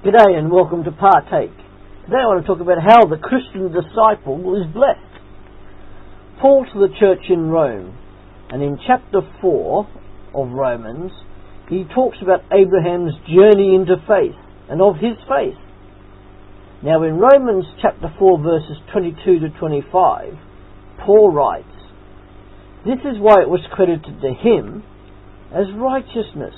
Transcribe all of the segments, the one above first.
G'day and welcome to Partake. Today I want to talk about how the Christian disciple is blessed. Paul to the church in Rome, and in chapter 4 of Romans, he talks about Abraham's journey into faith and of his faith. Now in Romans chapter 4 verses 22 to 25, Paul writes, This is why it was credited to him as righteousness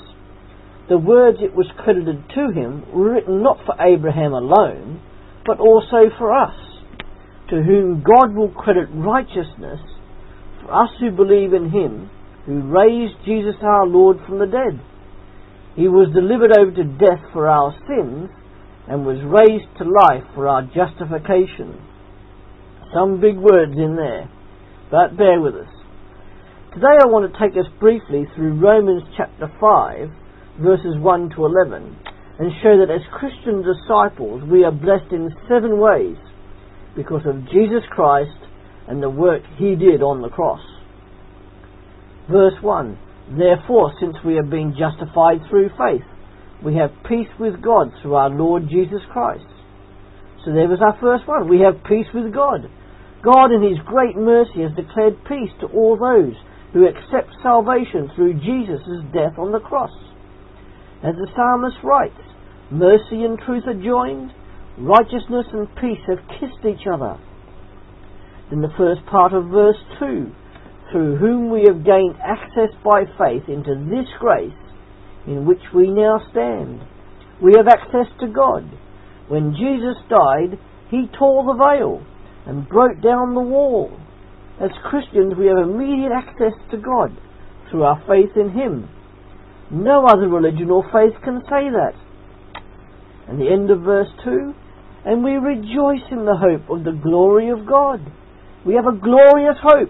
the words it was credited to him were written not for Abraham alone, but also for us, to whom God will credit righteousness, for us who believe in him, who raised Jesus our Lord from the dead. He was delivered over to death for our sins, and was raised to life for our justification. Some big words in there, but bear with us. Today I want to take us briefly through Romans chapter 5 verses 1 to 11 and show that as Christian disciples we are blessed in seven ways because of Jesus Christ and the work he did on the cross. Verse 1 Therefore, since we have been justified through faith, we have peace with God through our Lord Jesus Christ. So there was our first one. We have peace with God. God in His great mercy has declared peace to all those who accept salvation through Jesus' death on the cross. As the psalmist writes, mercy and truth are joined, righteousness and peace have kissed each other. In the first part of verse 2, through whom we have gained access by faith into this grace in which we now stand. We have access to God. When Jesus died, he tore the veil and broke down the wall. As Christians, we have immediate access to God through our faith in him. No other religion or faith can say that. And the end of verse 2 And we rejoice in the hope of the glory of God. We have a glorious hope.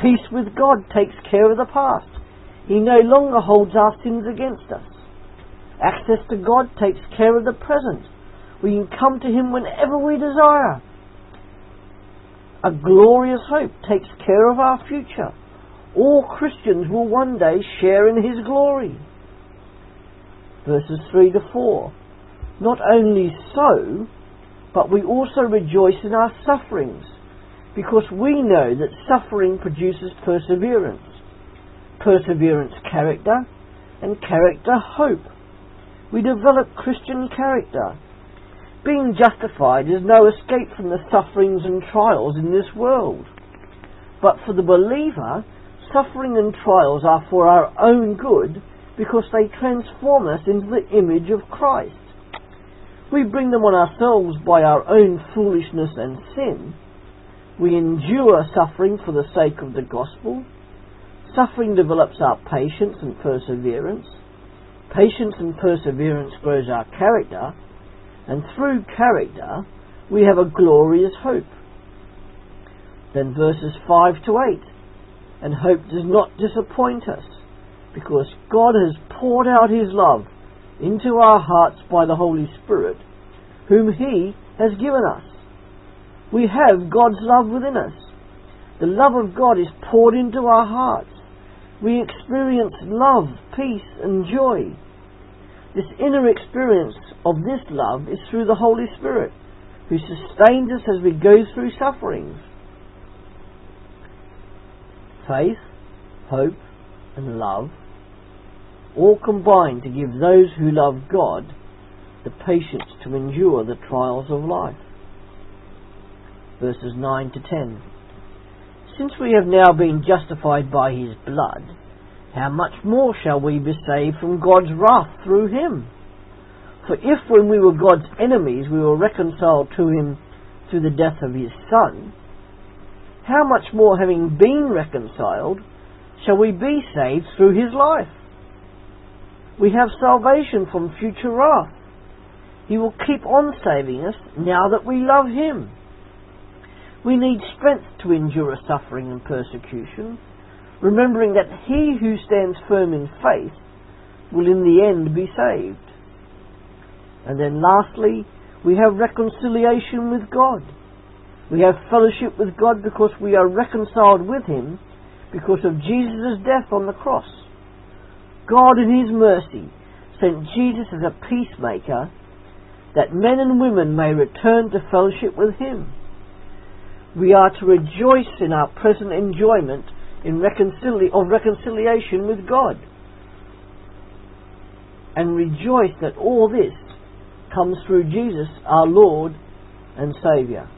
Peace with God takes care of the past. He no longer holds our sins against us. Access to God takes care of the present. We can come to Him whenever we desire. A glorious hope takes care of our future all Christians will one day share in his glory. Verses 3 to 4. Not only so, but we also rejoice in our sufferings, because we know that suffering produces perseverance, perseverance, character, and character, hope. We develop Christian character. Being justified is no escape from the sufferings and trials in this world. But for the believer, suffering and trials are for our own good because they transform us into the image of Christ. We bring them on ourselves by our own foolishness and sin. We endure suffering for the sake of the gospel. Suffering develops our patience and perseverance. Patience and perseverance grows our character. And through character, we have a glorious hope. Then verses 5 to 8 and hope does not disappoint us because God has poured out His love into our hearts by the Holy Spirit, whom He has given us. We have God's love within us. The love of God is poured into our hearts. We experience love, peace, and joy. This inner experience of this love is through the Holy Spirit, who sustains us as we go through sufferings faith, hope, and love all combine to give those who love God the patience to endure the trials of life. Verses 9 to 10. Since we have now been justified by his blood, how much more shall we be saved from God's wrath through him? For if when we were God's enemies we were reconciled to him through the death of his Son, how much more, having been reconciled, shall we be saved through his life? We have salvation from future wrath. He will keep on saving us now that we love him. We need strength to endure suffering and persecution, remembering that he who stands firm in faith will in the end be saved. And then lastly, we have reconciliation with God. We have fellowship with God because we are reconciled with Him because of Jesus' death on the cross. God, in His mercy, sent Jesus as a peacemaker that men and women may return to fellowship with Him. We are to rejoice in our present enjoyment in reconcili- of reconciliation with God and rejoice that all this comes through Jesus, our Lord and Saviour.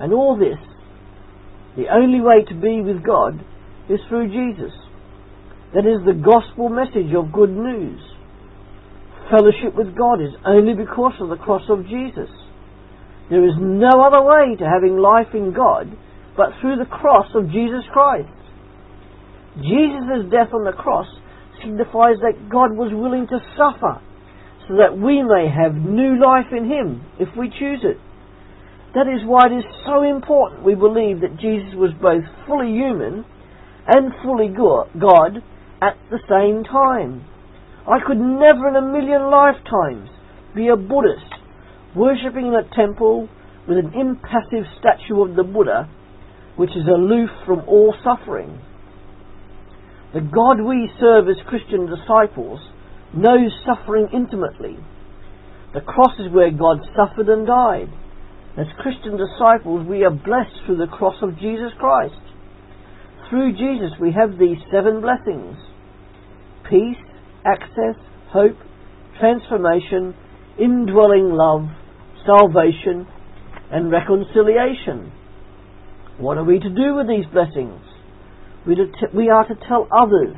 And all this, the only way to be with God is through Jesus. That is the gospel message of good news. Fellowship with God is only because of the cross of Jesus. There is no other way to having life in God but through the cross of Jesus Christ. Jesus' death on the cross signifies that God was willing to suffer so that we may have new life in Him if we choose it. That is why it is so important we believe that Jesus was both fully human and fully God at the same time. I could never in a million lifetimes be a Buddhist worshipping in a temple with an impassive statue of the Buddha which is aloof from all suffering. The God we serve as Christian disciples knows suffering intimately. The cross is where God suffered and died. As Christian disciples, we are blessed through the cross of Jesus Christ. Through Jesus, we have these seven blessings peace, access, hope, transformation, indwelling love, salvation, and reconciliation. What are we to do with these blessings? We are to tell others.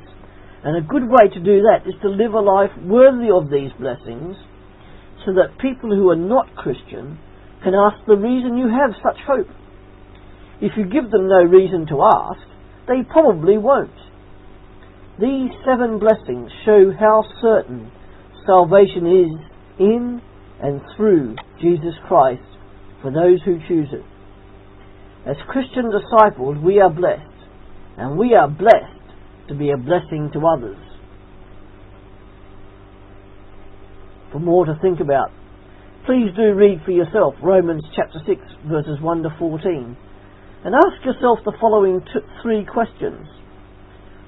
And a good way to do that is to live a life worthy of these blessings so that people who are not Christian can ask the reason you have such hope. If you give them no reason to ask, they probably won't. These seven blessings show how certain salvation is in and through Jesus Christ for those who choose it. As Christian disciples, we are blessed, and we are blessed to be a blessing to others. For more to think about, please do read for yourself Romans chapter 6, verses 1 to 14, and ask yourself the following three questions.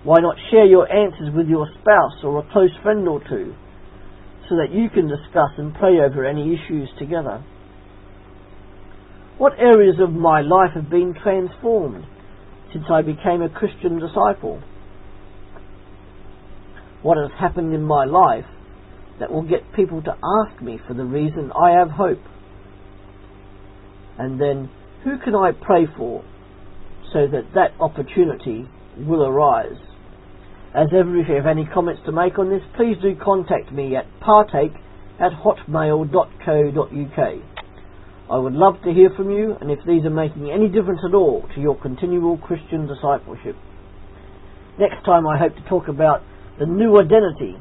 Why not share your answers with your spouse or a close friend or two so that you can discuss and pray over any issues together? What areas of my life have been transformed since I became a Christian disciple? What has happened in my life that will get people to ask me for the reason I have hope? And then, who can I pray for so that that opportunity will arise? As ever, if you have any comments to make on this, please do contact me at partake at hotmail.co.uk. I would love to hear from you and if these are making any difference at all to your continual Christian discipleship. Next time I hope to talk about the new identity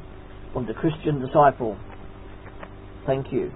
the Christian disciple. Thank you.